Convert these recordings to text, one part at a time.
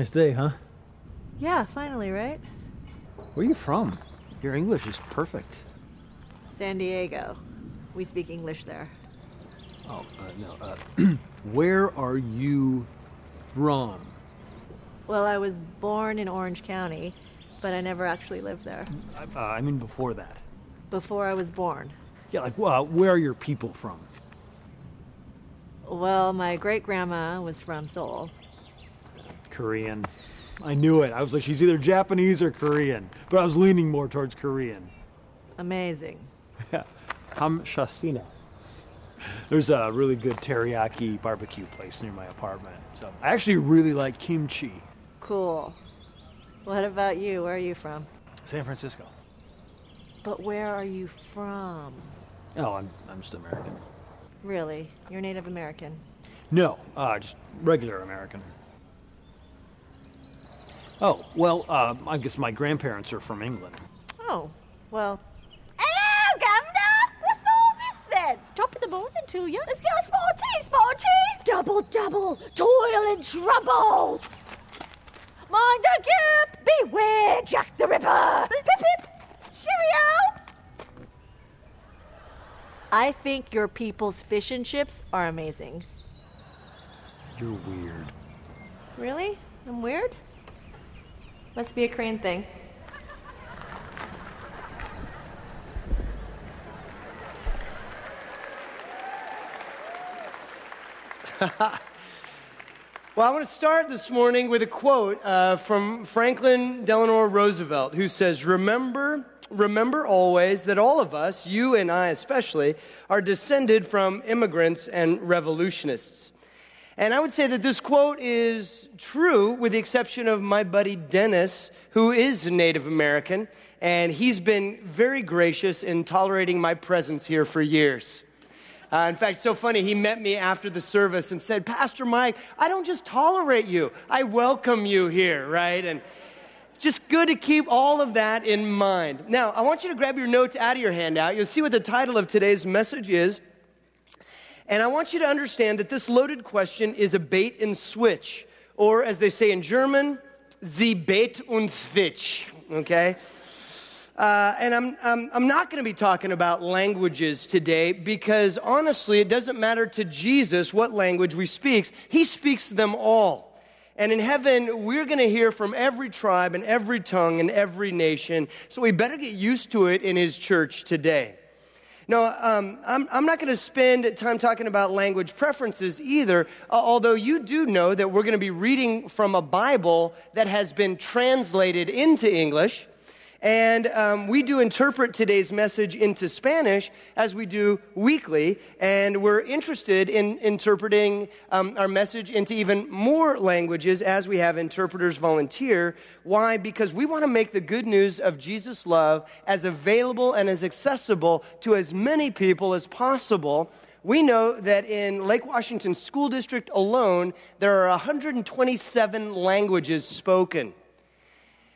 Hi there. Hi. Nice day, huh? Yeah, finally, right? Where are you from? Your English is perfect. San Diego. We speak English there. Oh, uh, no. Uh, where are you from? Well, I was born in Orange County, but I never actually lived there. Uh, I mean, before that. Before I was born. Yeah, like, uh, where are your people from? Well, my great grandma was from Seoul. Korean. I knew it. I was like, she's either Japanese or Korean, but I was leaning more towards Korean. Amazing. Yeah. Hamshasina. There's a really good teriyaki barbecue place near my apartment. So I actually really like kimchi. Cool. What about you? Where are you from? San Francisco. But where are you from? Oh, I'm, I'm just American. Really? You're Native American? No, uh, just regular American. Oh, well, uh, I guess my grandparents are from England. Oh, well. Hello, Governor! What's all this then? Top of the morning to you. Let's get a small tea, small tea! Double, double, toil and trouble! Mind the gap! Beware Jack the Ripper! Pip, pip! Cheerio! I think your people's fish and chips are amazing. You're weird. Really? I'm weird? Must be a crane thing. Well, I want to start this morning with a quote uh, from Franklin Delano Roosevelt, who says, Remember, remember always that all of us, you and I especially, are descended from immigrants and revolutionists. And I would say that this quote is true with the exception of my buddy Dennis, who is a Native American, and he's been very gracious in tolerating my presence here for years. Uh, in fact, so funny, he met me after the service and said, Pastor Mike, I don't just tolerate you, I welcome you here, right? And just good to keep all of that in mind. Now, I want you to grab your notes out of your handout. You'll see what the title of today's message is. And I want you to understand that this loaded question is a bait and switch, or as they say in German, sie bait und switch, okay? Uh, and I'm, I'm, I'm not going to be talking about languages today because honestly, it doesn't matter to Jesus what language we speak. He speaks them all. And in heaven, we're going to hear from every tribe and every tongue and every nation. So we better get used to it in his church today. No, um, I'm, I'm, not going to spend time talking about language preferences either, although you do know that we're going to be reading from a Bible that has been translated into English. And um, we do interpret today's message into Spanish as we do weekly. And we're interested in interpreting um, our message into even more languages as we have interpreters volunteer. Why? Because we want to make the good news of Jesus' love as available and as accessible to as many people as possible. We know that in Lake Washington School District alone, there are 127 languages spoken.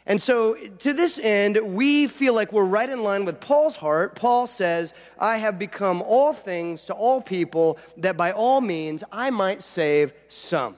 And so, to this end, we feel like we're right in line with Paul's heart. Paul says, I have become all things to all people, that by all means I might save some.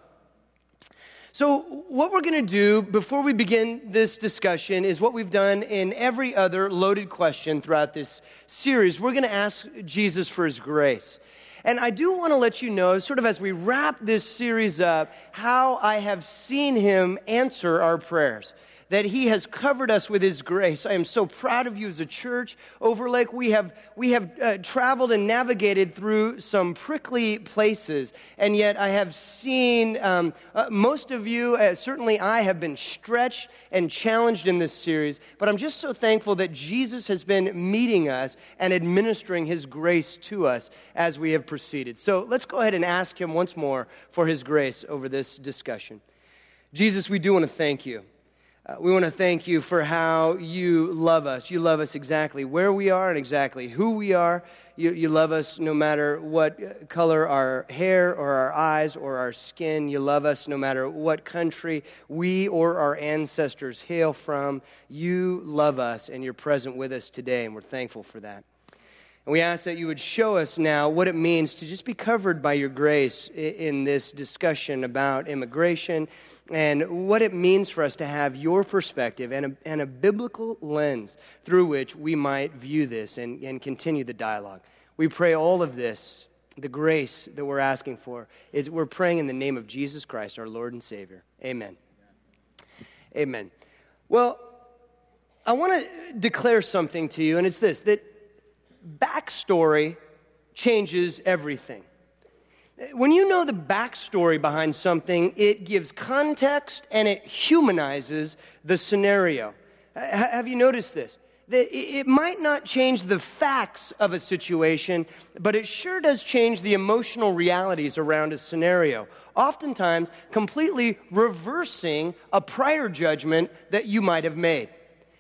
So, what we're going to do before we begin this discussion is what we've done in every other loaded question throughout this series. We're going to ask Jesus for his grace. And I do want to let you know, sort of as we wrap this series up, how I have seen him answer our prayers that He has covered us with His grace. I am so proud of you as a church. Overlake, we have, we have uh, traveled and navigated through some prickly places, and yet I have seen um, uh, most of you, uh, certainly I, have been stretched and challenged in this series. But I'm just so thankful that Jesus has been meeting us and administering His grace to us as we have proceeded. So let's go ahead and ask Him once more for His grace over this discussion. Jesus, we do want to thank you. Uh, we want to thank you for how you love us. You love us exactly where we are and exactly who we are. You, you love us no matter what color our hair or our eyes or our skin. You love us no matter what country we or our ancestors hail from. You love us and you're present with us today, and we're thankful for that. And we ask that you would show us now what it means to just be covered by your grace in this discussion about immigration and what it means for us to have your perspective and a, and a biblical lens through which we might view this and, and continue the dialogue. We pray all of this, the grace that we're asking for, is we're praying in the name of Jesus Christ, our Lord and Savior. Amen. Amen. Well, I want to declare something to you, and it's this that backstory changes everything. When you know the backstory behind something, it gives context and it humanizes the scenario. Uh, have you noticed this? It might not change the facts of a situation, but it sure does change the emotional realities around a scenario. Oftentimes, completely reversing a prior judgment that you might have made.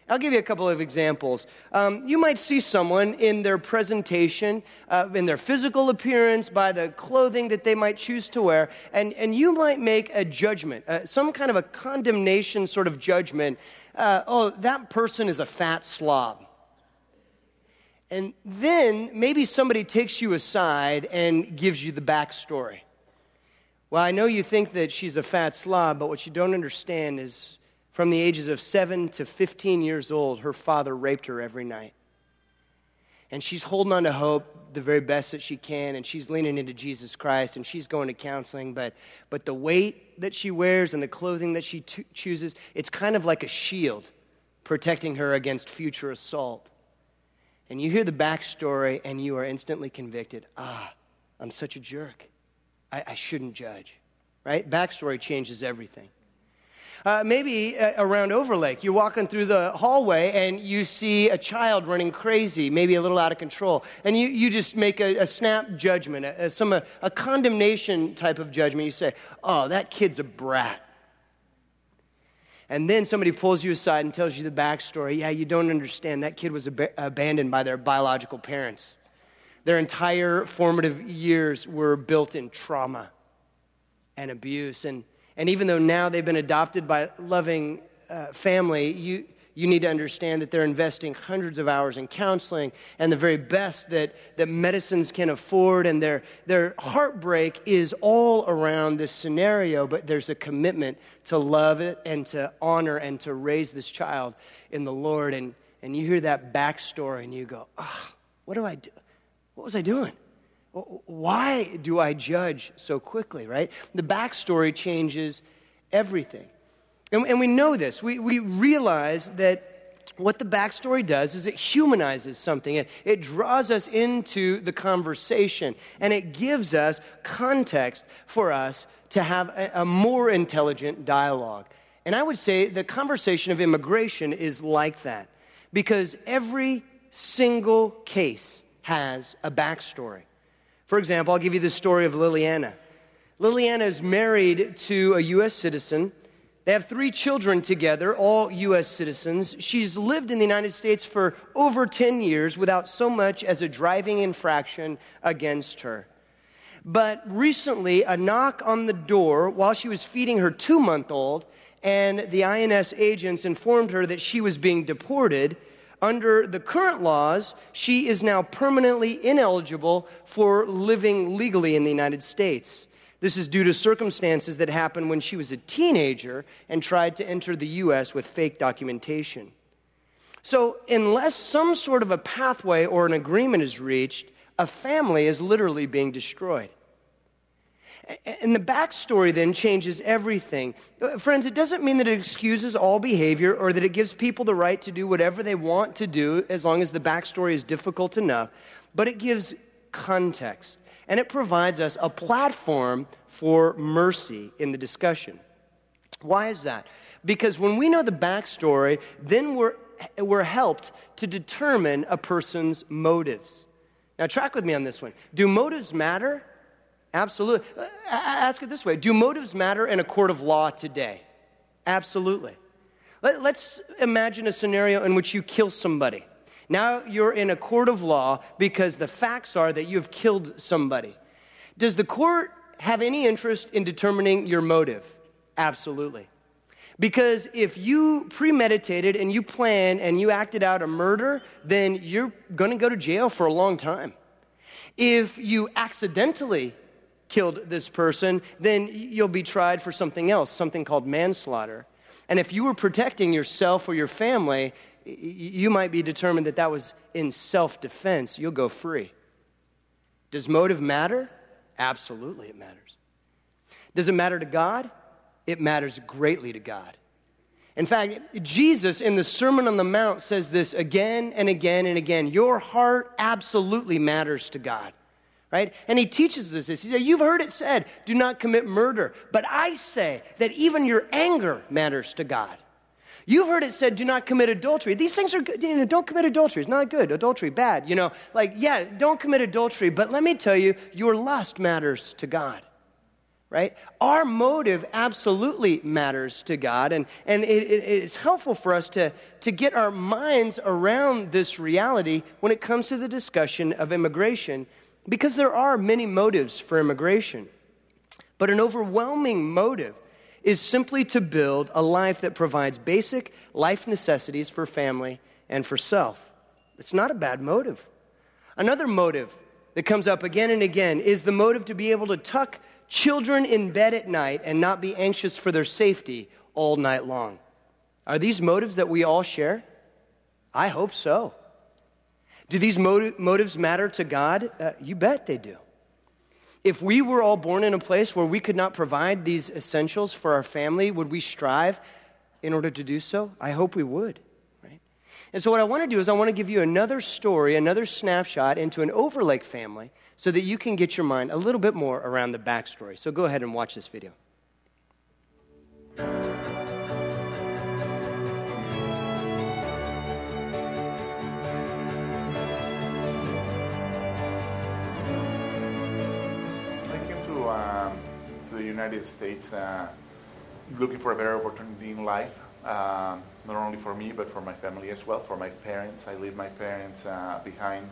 I'll give you a couple of examples. Um, you might see someone in their presentation, uh, in their physical appearance, by the clothing that they might choose to wear, and, and you might make a judgment, uh, some kind of a condemnation sort of judgment. Uh, oh, that person is a fat slob. And then maybe somebody takes you aside and gives you the backstory. Well, I know you think that she's a fat slob, but what you don't understand is from the ages of 7 to 15 years old, her father raped her every night. And she's holding on to hope the very best that she can, and she's leaning into Jesus Christ, and she's going to counseling. But, but the weight that she wears and the clothing that she t- chooses, it's kind of like a shield protecting her against future assault. And you hear the backstory, and you are instantly convicted. Ah, I'm such a jerk. I, I shouldn't judge. Right? Backstory changes everything. Uh, maybe uh, around Overlake, you're walking through the hallway and you see a child running crazy, maybe a little out of control, and you, you just make a, a snap judgment, a, some, a, a condemnation type of judgment. You say, Oh, that kid's a brat. And then somebody pulls you aside and tells you the backstory. Yeah, you don't understand. That kid was ab- abandoned by their biological parents. Their entire formative years were built in trauma and abuse. And and even though now they've been adopted by loving uh, family, you, you need to understand that they're investing hundreds of hours in counseling and the very best that, that medicines can afford. And their, their heartbreak is all around this scenario, but there's a commitment to love it and to honor and to raise this child in the Lord. And, and you hear that backstory and you go, oh, what do I do? What was I doing? Why do I judge so quickly, right? The backstory changes everything. And, and we know this. We, we realize that what the backstory does is it humanizes something. It, it draws us into the conversation and it gives us context for us to have a, a more intelligent dialogue. And I would say the conversation of immigration is like that because every single case has a backstory. For example, I'll give you the story of Liliana. Liliana is married to a U.S. citizen. They have three children together, all U.S. citizens. She's lived in the United States for over 10 years without so much as a driving infraction against her. But recently, a knock on the door while she was feeding her two month old, and the INS agents informed her that she was being deported under the current laws, she is now permanently ineligible for living legally in the United States. This is due to circumstances that happened when she was a teenager and tried to enter the U.S. with fake documentation. So, unless some sort of a pathway or an agreement is reached, a family is literally being destroyed. And the backstory then changes everything. Uh, friends, it doesn't mean that it excuses all behavior or that it gives people the right to do whatever they want to do as long as the backstory is difficult enough, but it gives context and it provides us a platform for mercy in the discussion. Why is that? Because when we know the backstory, then we're, we're helped to determine a person's motives. Now, track with me on this one. Do motives matter? Absolutely. Uh, ask it this way Do motives matter in a court of law today? Absolutely. Let's imagine a scenario in which you kill somebody. Now you're in a court of law because the facts are that you've killed somebody. Does the court have any interest in determining your motive? Absolutely. Because if you premeditated and you planned and you acted out a murder, then you're going to go to jail for a long time. If you accidentally killed this person, then you'll be tried for something else, something called manslaughter. And if you were protecting yourself or your family, you might be determined that that was in self defense. You'll go free. Does motive matter? Absolutely, it matters. Does it matter to God? It matters greatly to God. In fact, Jesus in the Sermon on the Mount says this again and again and again. Your heart absolutely matters to God right? And he teaches us this. He said, You've heard it said, do not commit murder. But I say that even your anger matters to God. You've heard it said, do not commit adultery. These things are good. You know, don't commit adultery. It's not good. Adultery, bad. You know, like, yeah, don't commit adultery. But let me tell you, your lust matters to God right? Our motive absolutely matters to God, and, and it, it, it's helpful for us to, to get our minds around this reality when it comes to the discussion of immigration because there are many motives for immigration. But an overwhelming motive is simply to build a life that provides basic life necessities for family and for self. It's not a bad motive. Another motive that comes up again and again is the motive to be able to tuck children in bed at night and not be anxious for their safety all night long. Are these motives that we all share? I hope so. Do these motiv- motives matter to God? Uh, you bet they do. If we were all born in a place where we could not provide these essentials for our family, would we strive in order to do so? I hope we would. Right? And so, what I want to do is, I want to give you another story, another snapshot into an Overlake family so that you can get your mind a little bit more around the backstory. So, go ahead and watch this video. United States uh, looking for a better opportunity in life, uh, not only for me, but for my family as well, for my parents. I leave my parents uh, behind.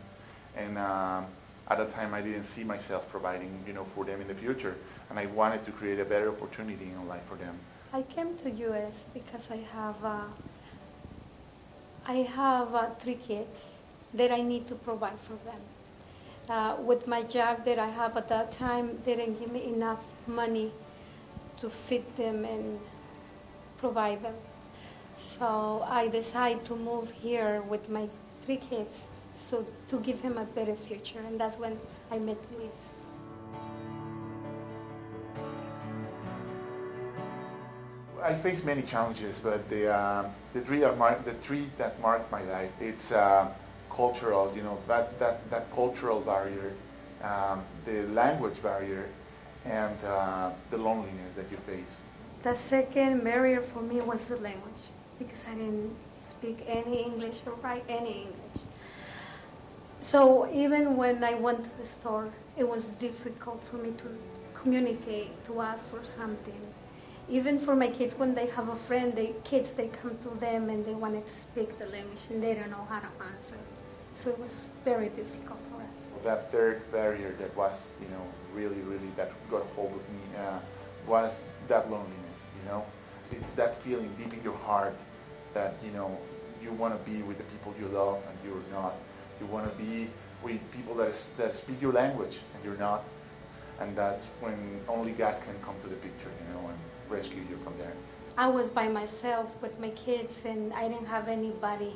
And uh, at that time, I didn't see myself providing, you know, for them in the future. And I wanted to create a better opportunity in life for them. I came to U.S. because I have, uh, I have uh, three kids that I need to provide for them. Uh, with my job that I have at that time, didn't give me enough money to feed them and provide them. So I decided to move here with my three kids, so to give him a better future, and that's when I met Luis. I face many challenges, but the, uh, the, three, the three that marked my life, it's uh, cultural, you know, that, that, that cultural barrier, um, the language barrier, and uh, the loneliness that you face. The second barrier for me was the language because I didn't speak any English or write any English. So even when I went to the store, it was difficult for me to communicate, to ask for something. Even for my kids, when they have a friend, the kids they come to them and they wanted to speak the language and they don't know how to answer. So it was very difficult for us. That third barrier that was, you know, really, really that got a hold of me uh, was that loneliness. You know, it's that feeling deep in your heart that you know you want to be with the people you love and you're not. You want to be with people that, is, that speak your language and you're not. And that's when only God can come to the picture, you know, and rescue you from there. I was by myself with my kids, and I didn't have anybody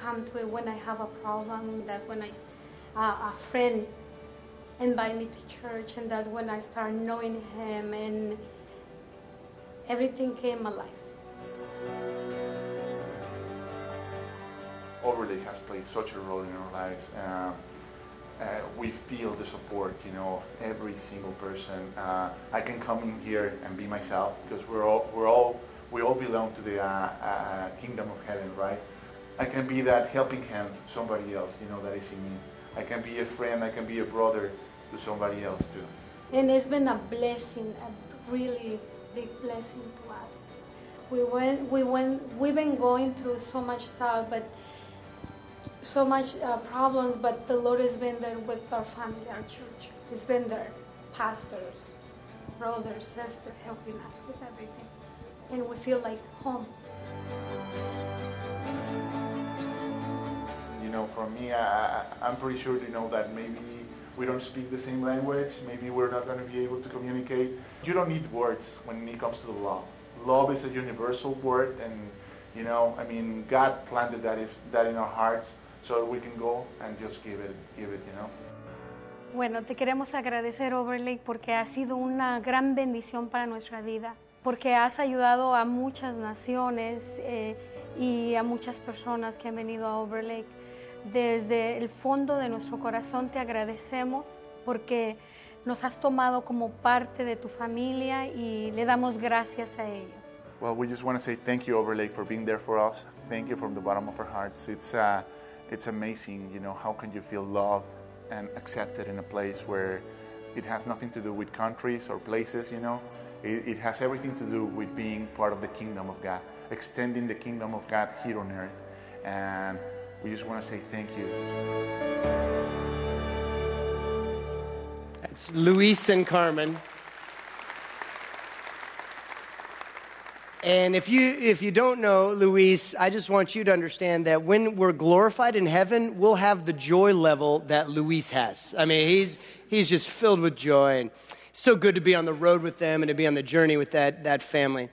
come to it when I have a problem. That's when I, uh, a friend invite me to church, and that's when I start knowing him, and everything came alive. Overlake has played such a role in our lives. Um, uh, we feel the support, you know, of every single person. Uh, I can come in here and be myself because we're all, we're all, we all belong to the uh, uh kingdom of heaven, right? I can be that helping hand to somebody else, you know, that is in need. I can be a friend, I can be a brother to somebody else too. And it's been a blessing, a really big blessing to us. We went, we went, we've been going through so much stuff, but so much uh, problems, but the Lord has been there with our family, our church. He's been there, pastors, brothers, sisters, helping us with everything. and we feel like home. Me, I, I'm pretty sure, you know, that maybe we don't speak the same language, maybe we're not going to be able to communicate. You don't need words when it comes to the love. Love is a universal word, and, you know, I mean, God planted that, is, that in our hearts so we can go and just give it, give it, you know. Bueno, te queremos agradecer, Overlake, porque ha sido una gran bendición para nuestra vida, porque has ayudado a muchas naciones eh, y a muchas personas que han venido a Overlake. Desde el fondo de nuestro corazón te agradecemos porque nos has tomado como parte de tu familia y le damos gracias a ello. Well, we just want to say thank you, Overlake, for being there for us. Thank you from the bottom of our hearts. It's, uh, it's amazing, you know, how can you feel loved and accepted in a place where it has nothing to do with countries or places, you know? It, it has everything to do with being part of the kingdom of God, extending the kingdom of God here on earth. And we just want to say thank you. That's Luis and Carmen. And if you if you don't know Luis, I just want you to understand that when we're glorified in heaven, we'll have the joy level that Luis has. I mean, he's he's just filled with joy and so good to be on the road with them and to be on the journey with that that family.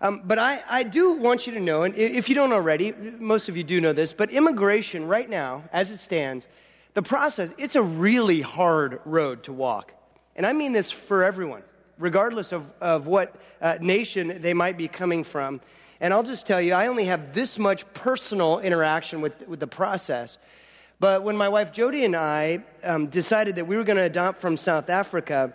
Um, but I, I do want you to know, and if you don't already, most of you do know this, but immigration right now, as it stands, the process, it's a really hard road to walk. And I mean this for everyone, regardless of, of what uh, nation they might be coming from. And I'll just tell you, I only have this much personal interaction with, with the process. But when my wife Jody and I um, decided that we were going to adopt from South Africa,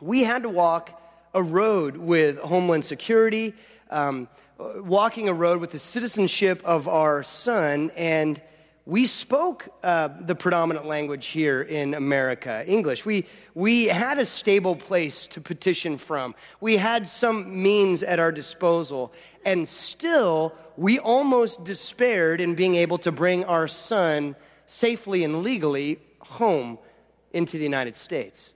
we had to walk a road with Homeland Security, um, walking a road with the citizenship of our son, and we spoke uh, the predominant language here in America, English. We, we had a stable place to petition from. We had some means at our disposal, and still, we almost despaired in being able to bring our son safely and legally home into the United States.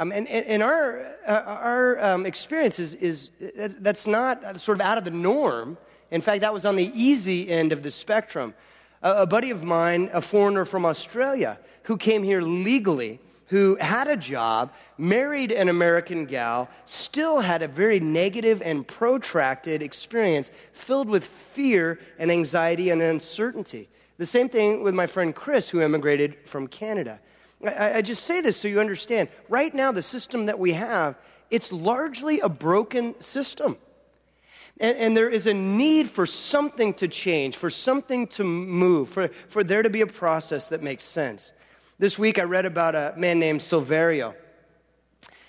Um, and, and, our, uh, our um, experience is, is that's, that's not sort of out of the norm. In fact, that was on the easy end of the spectrum. A, a buddy of mine, a foreigner from Australia, who came here legally, who had a job, married an American gal, still had a very negative and protracted experience filled with fear and anxiety and uncertainty. The same thing with my friend Chris, who immigrated from Canada. I, I just say this so you understand. Right now, the system that we have, it's largely a broken system. And, and, there is a need for something to change, for something to move, for, for there to be a process that makes sense. This week I read about a man named Silverio.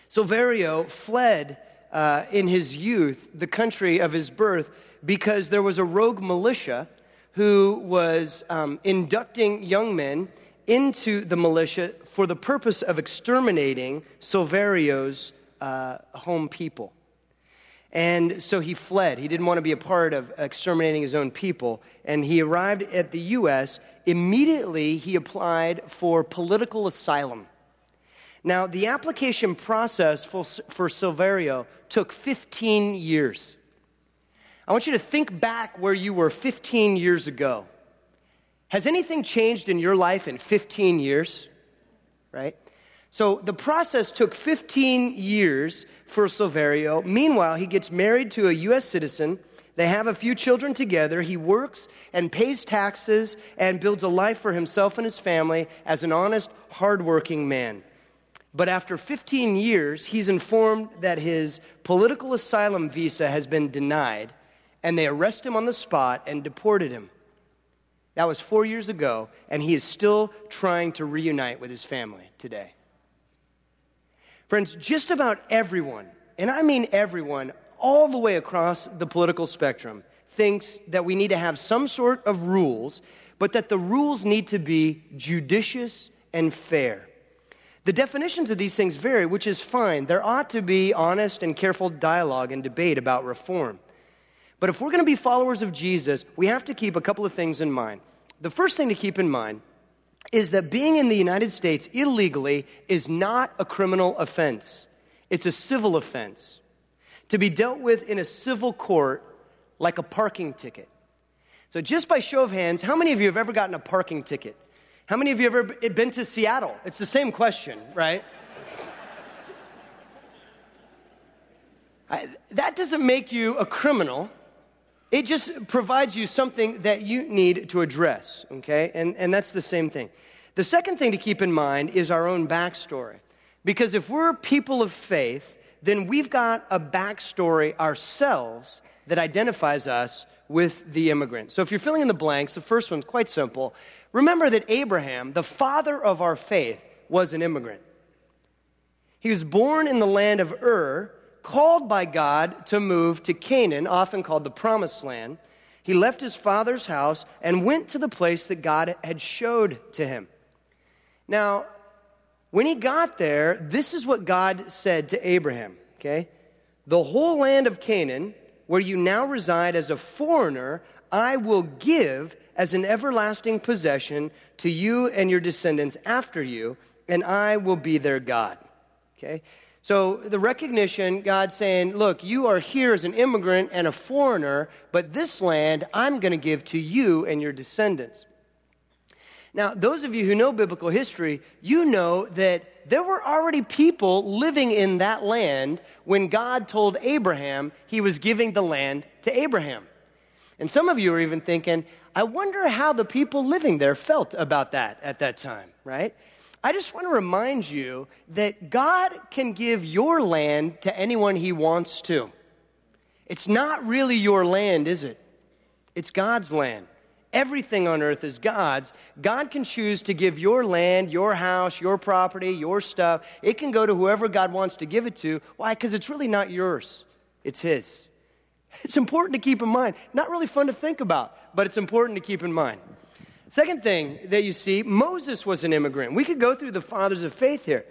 Silverio fled uh, in his youth the country of his birth because there was a rogue militia who was um, inducting young men into the militia for the purpose of exterminating Silverio's uh, home people. And so he fled. He didn't want to be a part of exterminating his own people. And he arrived at the U.S. Immediately, he applied for political asylum. Now, the application process for, for Silverio took 15 years. I want you to think back where you were 15 years ago. Has anything changed in your life in 15 years? Right? So the process took 15 years for Silverio. Meanwhile, he gets married to a U.S. citizen. They have a few children together. He works and pays taxes and builds a life for himself and his family as an honest, hardworking man. But after 15 years, he's informed that his political asylum visa has been denied, and they arrest him on the spot and deported him. That was four years ago, and he is still trying to reunite with his family today. Friends, just about everyone, and I mean everyone, all the way across the political spectrum, thinks that we need to have some sort of rules, but that the rules need to be judicious and fair. The definitions of these things vary, which is fine. There ought to be honest and careful dialogue and debate about reform. But if we're going to be followers of Jesus, we have to keep a couple of things in mind. The first thing to keep in mind is that being in the United States illegally is not a criminal offense, it's a civil offense. to be dealt with in a civil court like a parking ticket. So, just by show of hands, how many of you have ever gotten a parking ticket? How many of you have ever been to Seattle? It's the same question, right? I, that doesn't make you a criminal. It just provides you something that you need to address, okay? And, and that's the same thing. The second thing to keep in mind is our own backstory. Because if we're people of faith, then we've got a backstory ourselves that identifies us with the immigrant. So if you're filling in the blanks, the first one's quite simple. Remember that Abraham, the father of our faith, was an immigrant. He was born in the land of Ur, called by God to move to Canaan, often called the Promised Land. He left his father's house and went to the place that God had showed to him. Now, when he got there, this is what God said to Abraham, okay? The whole land of Canaan, where you now reside as a foreigner, I will give as an everlasting possession to you and your descendants after you, and I will be their God. Okay? So the recognition, God saying, look, you are here as an immigrant and a foreigner, but this land I'm going to give to you and your descendants. Now, those of you who know biblical history, you know that there were already people living in that land when God told Abraham he was giving the land to Abraham. And some of you are even thinking, I wonder how the people living there felt about that at that time, right? I just want to remind you that God can give your land to anyone he wants to. It's not really your land, is it? It's God's land. Everything on earth is God's. God can choose to give your land, your house, your property, your stuff. It can go to whoever God wants to give it to. Why? Because it's really not yours, it's His. It's important to keep in mind. Not really fun to think about, but it's important to keep in mind. Second thing that you see, Moses was an immigrant. We could go through the fathers of faith here.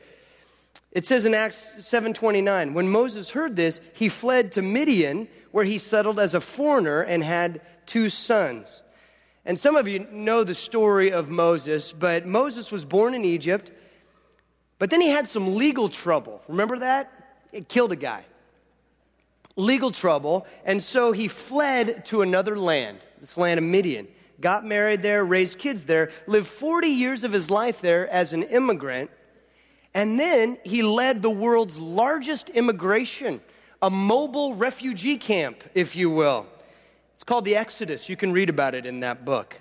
It says in Acts 7:29, when Moses heard this, he fled to Midian, where he settled as a foreigner and had two sons. And some of you know the story of Moses, but Moses was born in Egypt, but then he had some legal trouble. Remember that? It killed a guy. Legal trouble, and so he fled to another land, this land of Midian. Got married there, raised kids there, lived 40 years of his life there as an immigrant, and then he led the world's largest immigration, a mobile refugee camp, if you will. It's called the Exodus. You can read about it in that book.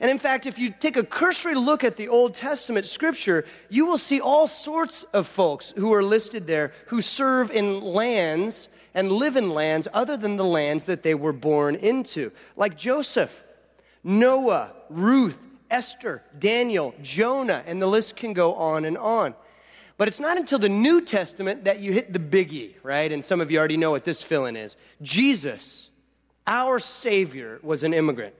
And in fact, if you take a cursory look at the Old Testament scripture, you will see all sorts of folks who are listed there who serve in lands and live in lands other than the lands that they were born into, like Joseph, Noah, Ruth, Esther, Daniel, Jonah, and the list can go on and on. But it's not until the New Testament that you hit the biggie, right? And some of you already know what this fill in is. Jesus our Savior was an immigrant.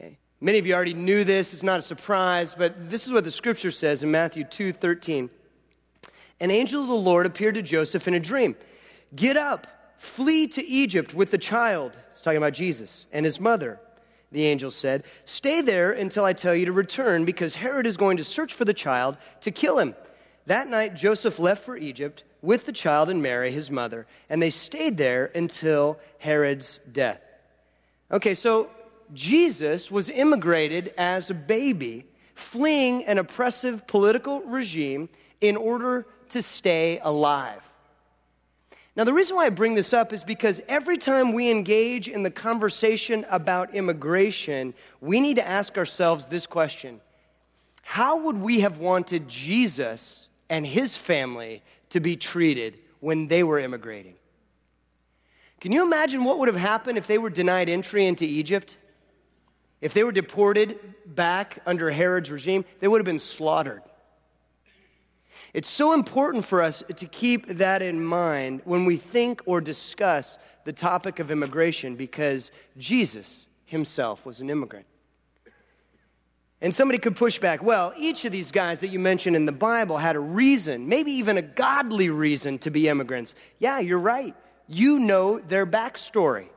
Okay. Many of you already knew this, it's not a surprise, but this is what the scripture says in Matthew 2 13. An angel of the Lord appeared to Joseph in a dream. Get up, flee to Egypt with the child. It's talking about Jesus and his mother. The angel said, Stay there until I tell you to return, because Herod is going to search for the child to kill him. That night, Joseph left for Egypt with the child and Mary, his mother, and they stayed there until Herod's death. Okay, so Jesus was immigrated as a baby, fleeing an oppressive political regime in order to stay alive. Now, the reason why I bring this up is because every time we engage in the conversation about immigration, we need to ask ourselves this question How would we have wanted Jesus and his family to be treated when they were immigrating. Can you imagine what would have happened if they were denied entry into Egypt? If they were deported back under Herod's regime, they would have been slaughtered. It's so important for us to keep that in mind when we think or discuss the topic of immigration because Jesus himself was an immigrant. And somebody could push back, well, each of these guys that you mentioned in the Bible had a reason, maybe even a godly reason to be immigrants. Yeah, you're right. You know their backstory.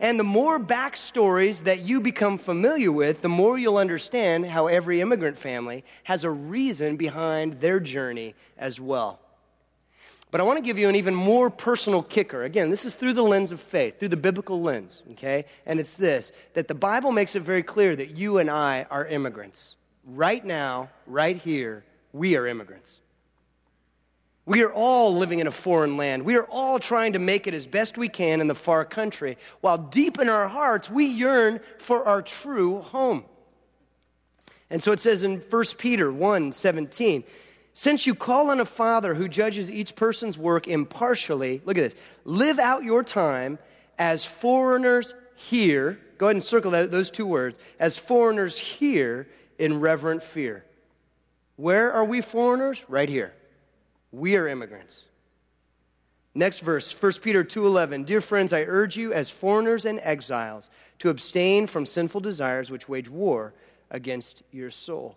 And the more backstories that you become familiar with, the more you'll understand how every immigrant family has a reason behind their journey as well. But I want to give you an even more personal kicker. Again, this is through the lens of faith, through the biblical lens, okay? And it's this that the Bible makes it very clear that you and I are immigrants. Right now, right here, we are immigrants. We are all living in a foreign land. We are all trying to make it as best we can in the far country, while deep in our hearts, we yearn for our true home. And so it says in 1 Peter 1 17, since you call on a father who judges each person's work impartially, look at this, live out your time as foreigners here. Go ahead and circle that, those two words as foreigners here in reverent fear. Where are we foreigners? Right here. We are immigrants. Next verse, 1 Peter 2:11. Dear friends, I urge you as foreigners and exiles to abstain from sinful desires which wage war against your soul.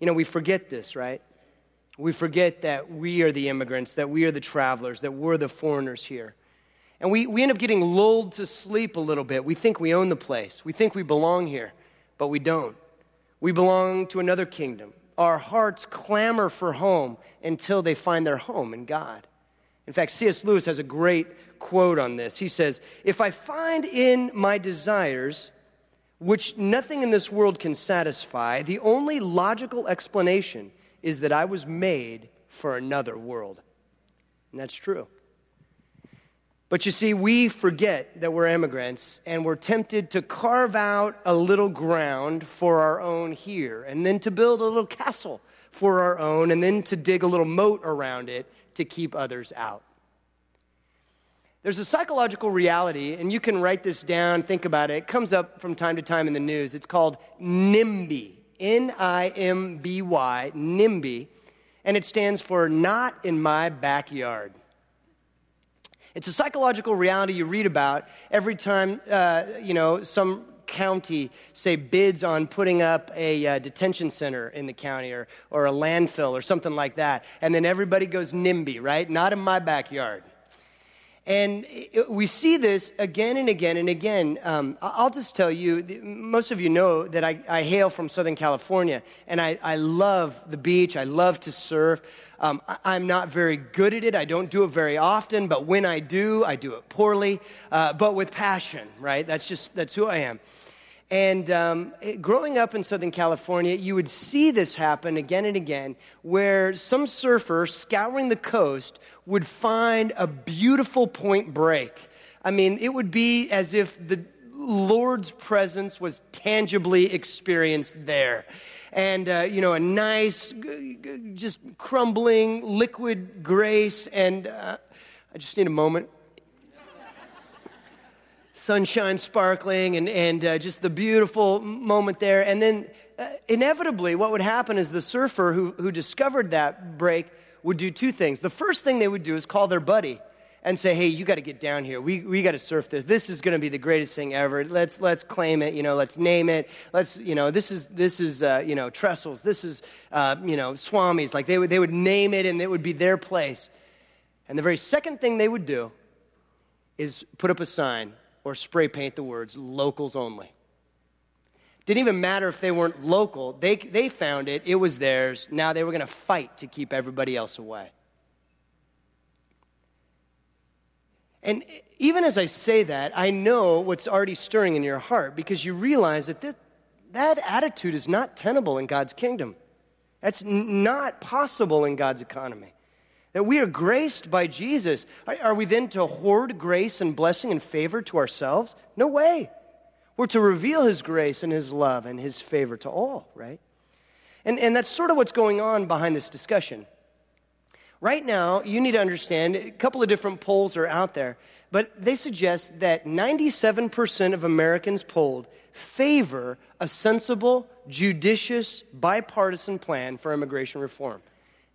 You know, we forget this, right? We forget that we are the immigrants, that we are the travelers, that we're the foreigners here. And we, we end up getting lulled to sleep a little bit. We think we own the place. We think we belong here, but we don't. We belong to another kingdom our hearts clamor for home until they find their home in God. In fact, C.S. Lewis has a great quote on this. He says, If I find in my desires, which nothing in this world can satisfy, the only logical explanation is that I was made for another world. And that's true. But you see, we forget that we're immigrants and we're tempted to carve out a little ground for our own here and then to build a little castle for our own and then to dig a little moat around it to keep others out. There's a psychological reality, and you can write this down, think about it. It comes up from time to time in the news. It's called NIMBY, N I M B Y, NIMBY, and it stands for Not in My Backyard. It's a psychological reality you read about every time, uh, you know, some county, say, bids on putting up a uh, detention center in the county or, or a landfill or something like that. And then everybody goes NIMBY, right? Not in my backyard. And we see this again and again and again. Um, I'll just tell you, most of you know that I, I hail from Southern California, and I, I, love the beach. I love to surf. Um, I'm not very good at it. I don't do it very often, but when I do, I do it poorly, uh, but with passion, right? That's just, that's who I am. And um, growing up in Southern California, you would see this happen again and again, where some surfer scouring the coast would find a beautiful point break. I mean, it would be as if the Lord's presence was tangibly experienced there. And uh, you know a nice just crumbling liquid grace. And uh, i just need a moment sunshine sparkling and, and uh, just the beautiful moment there and then uh, inevitably what would happen is the surfer who, who discovered that break would do two things the first thing they would do is call their buddy and say, hey, you got to get down here. We, we got to surf this. This is going to be the greatest thing ever. Let's, let's claim it, you know, let's name it. Let's, you know, this is, this is uh, you know, Trestles. This is, uh, you know, Swami's. Like they would, they would name it and it would be their place. And the very second thing they would do is put up a sign or spray paint the words locals only. Didn't even matter if they weren't local. They, they found it, it was theirs. Now they were going to fight to keep everybody else away. And even as I say that, I know what's already stirring in your heart because you realize that that, that attitude is not tenable in God's kingdom. That's not possible in God's economy. That we are graced by Jesus. Are, we then to hoard grace and blessing and favor to ourselves? No way. We're to reveal His grace and His love and His favor to all, right? And, and that's sort of what's going on behind this discussion. Right now, you need to understand a couple of different polls are out there, but they suggest that 97% of Americans polled favor a sensible, judicious, bipartisan plan for immigration reform.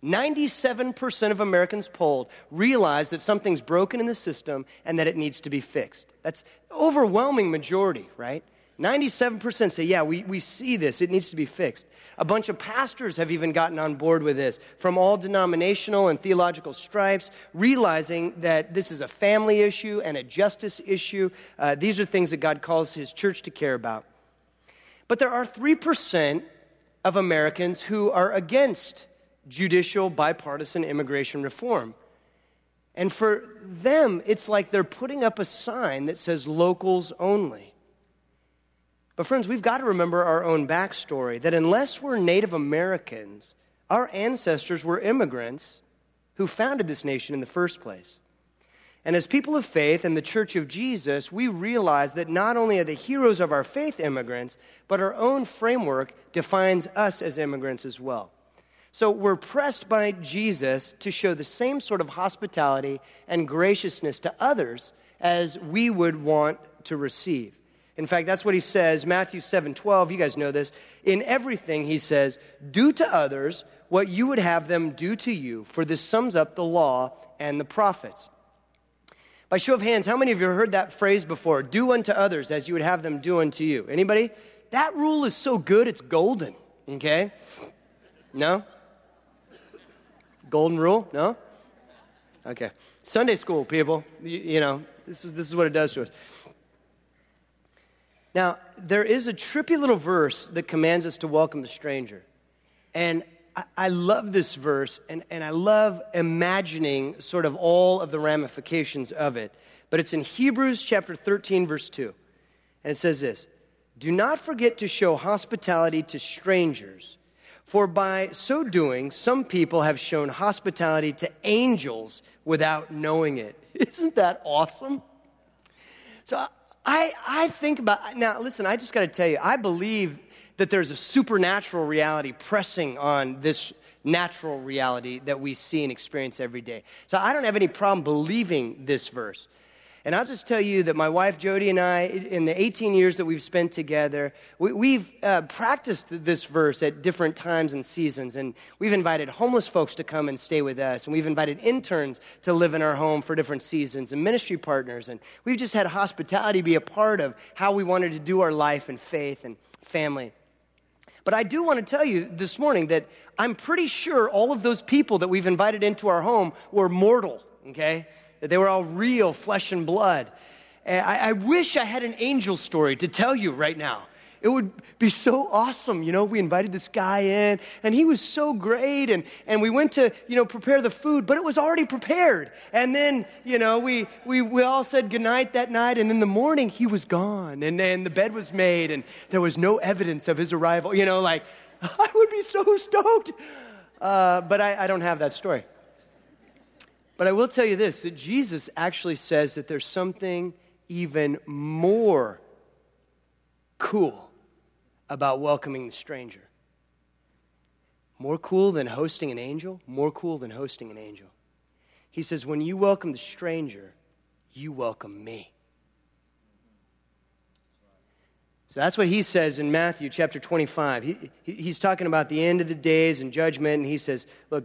97% of Americans polled realize that something's broken in the system and that it needs to be fixed. That's overwhelming majority, right? 97% say, yeah, we, we see this, it needs to be fixed. A bunch of pastors have even gotten on board with this from all denominational and theological stripes, realizing that this is a family issue and a justice issue. Uh, these are things that God calls His church to care about. But there are 3% of Americans who are against judicial bipartisan immigration reform. And for them, it's like they're putting up a sign that says locals only. But, friends, we've got to remember our own backstory that unless we're Native Americans, our ancestors were immigrants who founded this nation in the first place. And as people of faith and the Church of Jesus, we realize that not only are the heroes of our faith immigrants, but our own framework defines us as immigrants as well. So we're pressed by Jesus to show the same sort of hospitality and graciousness to others as we would want to receive. In fact, that's what he says, Matthew 7 12. You guys know this. In everything, he says, Do to others what you would have them do to you, for this sums up the law and the prophets. By show of hands, how many of you have heard that phrase before? Do unto others as you would have them do unto you. Anybody? That rule is so good, it's golden, okay? No? Golden rule? No? Okay. Sunday school, people. You, you know, this is, this is what it does to us. Now, there is a trippy little verse that commands us to welcome the stranger. And I, I love this verse, and, and I love imagining sort of all of the ramifications of it. But it's in Hebrews chapter 13, verse 2. And it says this Do not forget to show hospitality to strangers, for by so doing, some people have shown hospitality to angels without knowing it. Isn't that awesome? So I, I think about, now listen, I just got to tell you, I believe that there's a supernatural reality pressing on this natural reality that we see and experience every day. So I don't have any problem believing this verse. And I'll just tell you that my wife Jody and I, in the 18 years that we've spent together, we, have uh, practiced this verse at different times and seasons. And we've invited homeless folks to come and stay with us. And we've invited interns to live in our home for different seasons and ministry partners. And we've just had hospitality be a part of how we wanted to do our life and faith and family. But I do want to tell you this morning that I'm pretty sure all of those people that we've invited into our home were mortal, okay? They were all real flesh and blood. And I, I wish I had an angel story to tell you right now. It would be so awesome. You know, we invited this guy in and he was so great. And, and we went to, you know, prepare the food, but it was already prepared. And then, you know, we, we, we all said goodnight that night. And in the morning, he was gone. And then the bed was made and there was no evidence of his arrival. You know, like, I would be so stoked. Uh, but I, I don't have that story. But I will tell you this that Jesus actually says that there's something even more cool about welcoming the stranger. More cool than hosting an angel, more cool than hosting an angel. He says, when you welcome the stranger, you welcome me. So that's what he says in Matthew chapter 25. He, he's talking about the end of the days and judgment, and he says, Look,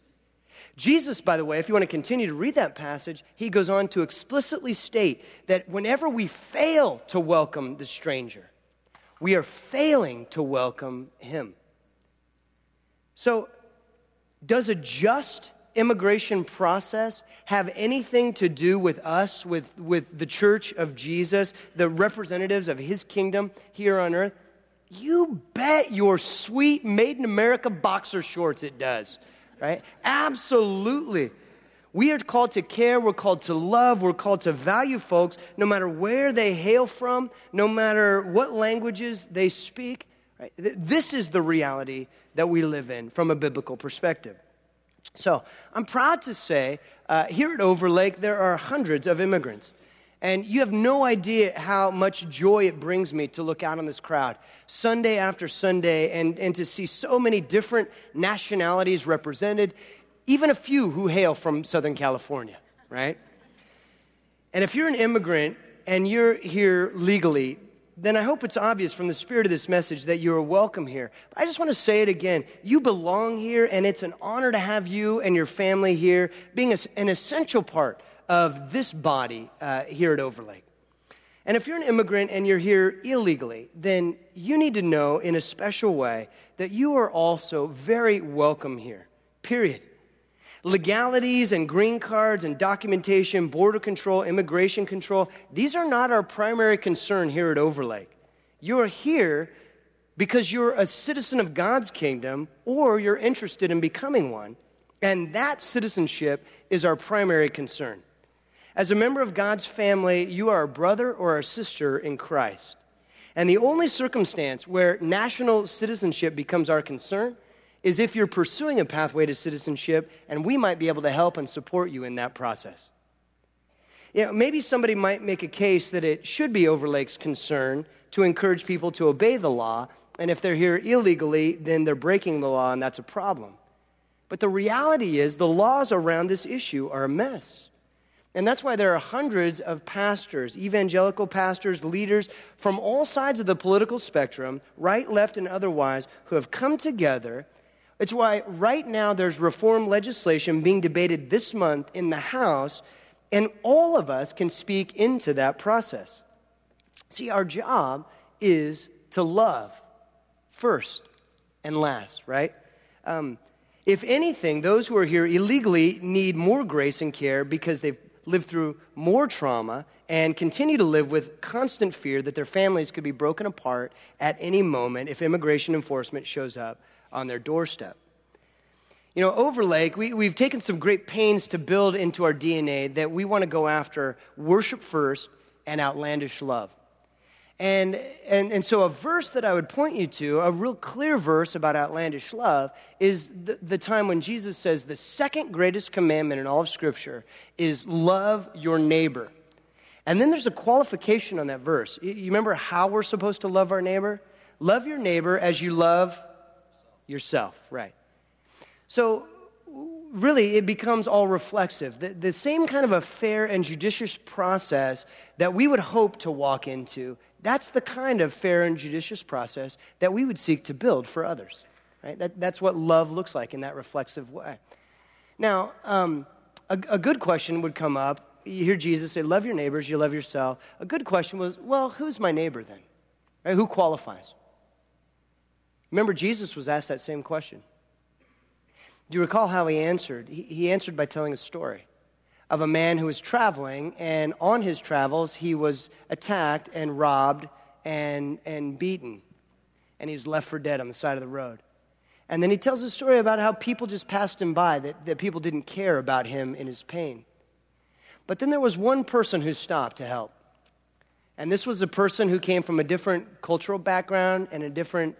Jesus, by the way, if you want to continue to read that passage, he goes on to explicitly state that whenever we fail to welcome the stranger, we are failing to welcome him. So, does a just immigration process have anything to do with us, with, with the church of Jesus, the representatives of his kingdom here on earth? You bet your sweet made in America boxer shorts it does right? Absolutely. We are called to care, we're called to love, we're called to value folks no matter where they hail from, no matter what languages they speak. Right? This is the reality that we live in from a biblical perspective. So I'm proud to say uh, here at Overlake, there are hundreds of immigrants. And you have no idea how much joy it brings me to look out on this crowd Sunday after Sunday and, and to see so many different nationalities represented, even a few who hail from Southern California, right? And if you're an immigrant and you're here legally, then I hope it's obvious from the spirit of this message that you are welcome here. But I just want to say it again. You belong here, and it's an honor to have you and your family here, being an essential part of this body uh, here at Overlake. And if you're an immigrant and you're here illegally, then you need to know in a special way that you are also very welcome here, period. Legalities and green cards and documentation, border control, immigration control, these are not our primary concern here at Overlake. You're here because you're a citizen of God's kingdom or you're interested in becoming one. And that citizenship is our primary concern. As a member of God's family, you are a brother or a sister in Christ. And the only circumstance where national citizenship becomes our concern is if you're pursuing a pathway to citizenship, and we might be able to help and support you in that process. You know, maybe somebody might make a case that it should be Overlake's concern to encourage people to obey the law, and if they're here illegally, then they're breaking the law, and that's a problem. But the reality is, the laws around this issue are a mess. And that's why there are hundreds of pastors, evangelical pastors, leaders from all sides of the political spectrum, right, left, and otherwise, who have come together. It's why right now there's reform legislation being debated this month in the House, and all of us can speak into that process. See, our job is to love first and last, right? Um, if anything, those who are here illegally need more grace and care because they've lived through more trauma and continue to live with constant fear that their families could be broken apart at any moment if immigration enforcement shows up on their doorstep. You know, Overlake, we, we've taken some great pains to build into our DNA that we want to go after worship first and outlandish love. And, and, and so, a verse that I would point you to, a real clear verse about outlandish love, is the, the time when Jesus says the second greatest commandment in all of Scripture is love your neighbor. And then there's a qualification on that verse. You remember how we're supposed to love our neighbor? Love your neighbor as you love yourself, right? So, really, it becomes all reflexive. The, the same kind of a fair and judicious process that we would hope to walk into that's the kind of fair and judicious process that we would seek to build for others. Right? That, that's what love looks like in that reflexive way. Now, um, a, a good question would come up. You hear Jesus say, Love your neighbors, you love yourself. A good question was, Well, who's my neighbor then? Right? Who qualifies? Remember, Jesus was asked that same question. Do you recall how he answered? He, he answered by telling a story of a man who was traveling, and on his travels, he was attacked and robbed and, and beaten. And he was left for dead on the side of the road. And then he tells a story about how people just passed him by, that, that people didn't care about him in his pain. But then there was one person who stopped to help. And this was a person who came from a different cultural background and a different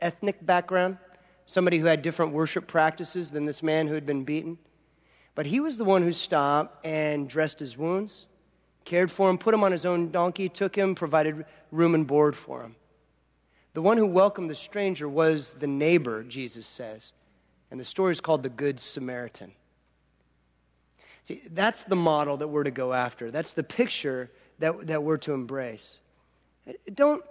ethnic background, somebody who had different worship practices than this man who had been beaten. But he was the one who stopped and dressed his wounds, cared for him, put him on his own donkey, took him, provided room and board for him. The one who welcomed the stranger was the neighbor, Jesus says. And the story is called the Good Samaritan. See, that's the model that we're to go after. That's the picture that, that we're to embrace. Don't,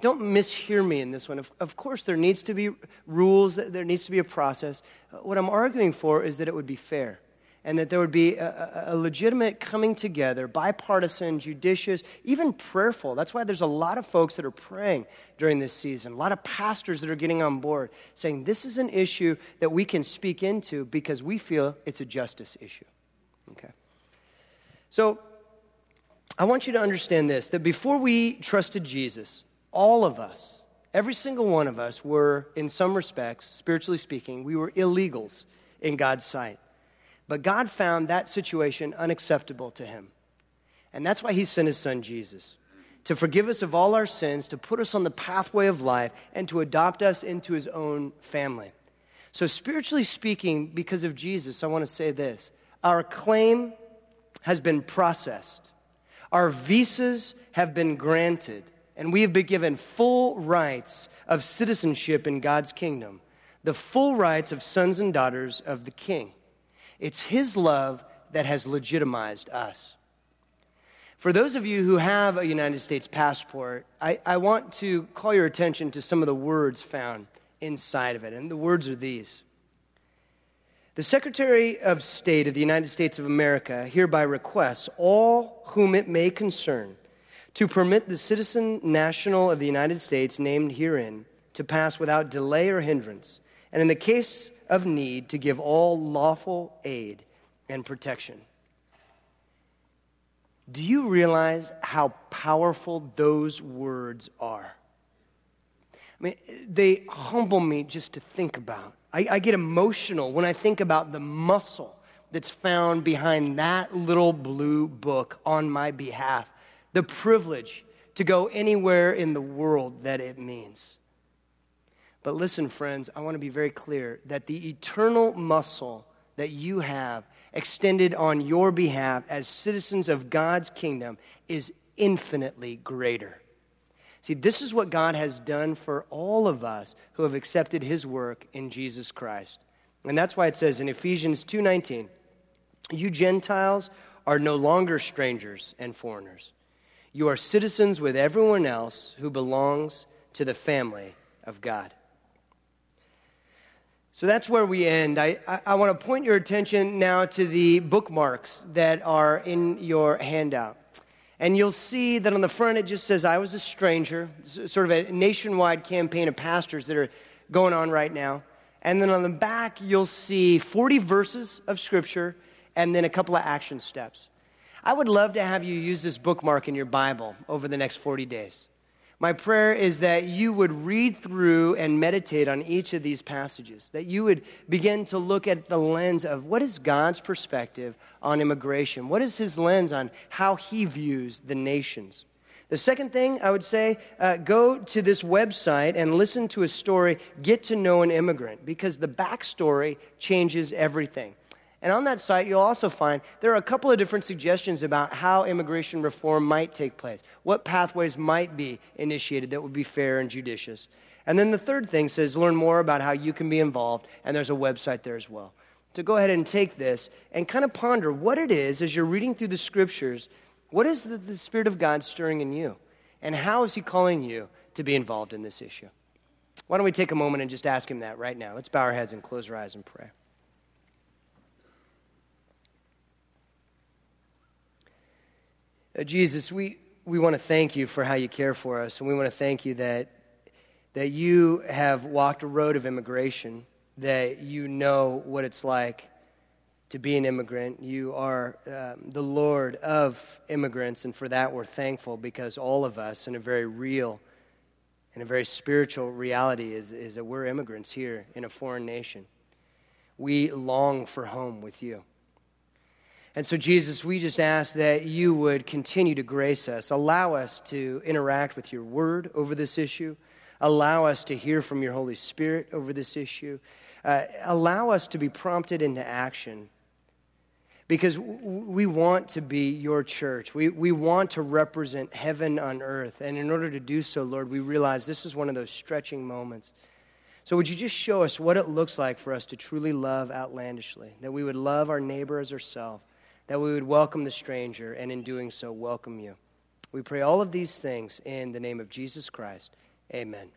don't mishear me in this one. Of, of course, there needs to be rules, there needs to be a process. What I'm arguing for is that it would be fair and that there would be a, a, legitimate coming together, bipartisan, judicious, even prayerful. That's why there's a lot of folks that are praying during this season, a lot of pastors that are getting on board, saying this is an issue that we can speak into because we feel it's a justice issue. Okay? So, I want you to understand this that before we trusted Jesus, all of us, every single one of us, were, in some respects, spiritually speaking, we were illegals in God's sight. But God found that situation unacceptable to him. And that's why he sent his son Jesus to forgive us of all our sins, to put us on the pathway of life, and to adopt us into his own family. So, spiritually speaking, because of Jesus, I want to say this our claim has been processed, our visas have been granted, and we have been given full rights of citizenship in God's kingdom, the full rights of sons and daughters of the King. It's His love that has legitimized us. For those of you who have a United States passport, I, I, want to call your attention to some of the words found inside of it. And the words are these The Secretary of State of the United States of America hereby requests all whom it may concern to permit the citizen national of the United States named herein to pass without delay or hindrance, and in the case of need, to give all lawful aid and protection. Do you realize how powerful those words are? I mean, they humble me just to think about. I, I, get emotional when I think about the muscle that's found behind that little blue book on my behalf, the privilege to go anywhere in the world that it means. But listen, friends, I want to be very clear that the eternal muscle that you have extended on your behalf as citizens of God's kingdom is infinitely greater. See, this is what God has done for all of us who have accepted his work in Jesus Christ. And that's why it says in Ephesians 2:19, you Gentiles are no longer strangers and foreigners. You are citizens with everyone else who belongs to the family of God. So that's where we end. I, I, I want to point your attention now to the bookmarks that are in your handout. And you'll see that on the front it just says, I was a stranger, sort of a nationwide campaign of pastors that are going on right now. And then on the back, you'll see 40 verses of scripture and then a couple of action steps. I would love to have you use this bookmark in your Bible over the next 40 days. My prayer is that you would read through and meditate on each of these passages, that you would begin to look at the lens of what is God's perspective on immigration? What is his lens on how he views the nations? The second thing I would say, uh, go to this website and listen to a story, get to know an immigrant, because the backstory changes everything. And on that site, you'll also find there are a couple of different suggestions about how immigration reform might take place, what pathways might be initiated that would be fair and judicious. And then the third thing says learn more about how you can be involved, and there's a website there as well. So go ahead and take this and kind of ponder what it is as you're reading through the scriptures. What is the, the Spirit of God stirring in you? And how is He calling you to be involved in this issue? Why don't we take a moment and just ask Him that right now? Let's bow our heads and close our eyes and pray. Jesus, we, we want to thank you for how you care for us, and we want to thank you that, that you have walked a road of immigration, that you know what it's like to be an immigrant. You are um, the Lord of immigrants, and for that we're thankful because all of us, in a very real and a very spiritual reality, is, is that we're immigrants here in a foreign nation. We long for home with you. And so, Jesus, we just ask that you would continue to grace us, allow us to interact with your word over this issue, allow us to hear from your Holy Spirit over this issue, uh, allow us to be prompted into action. Because we want to be your church. We, we want to represent heaven on earth. And in order to do so, Lord, we realize this is one of those stretching moments. So, would you just show us what it looks like for us to truly love outlandishly? That we would love our neighbor as ourselves that we would welcome the stranger, and in doing so, welcome you. We pray all of these things in the name of Jesus Christ. Amen.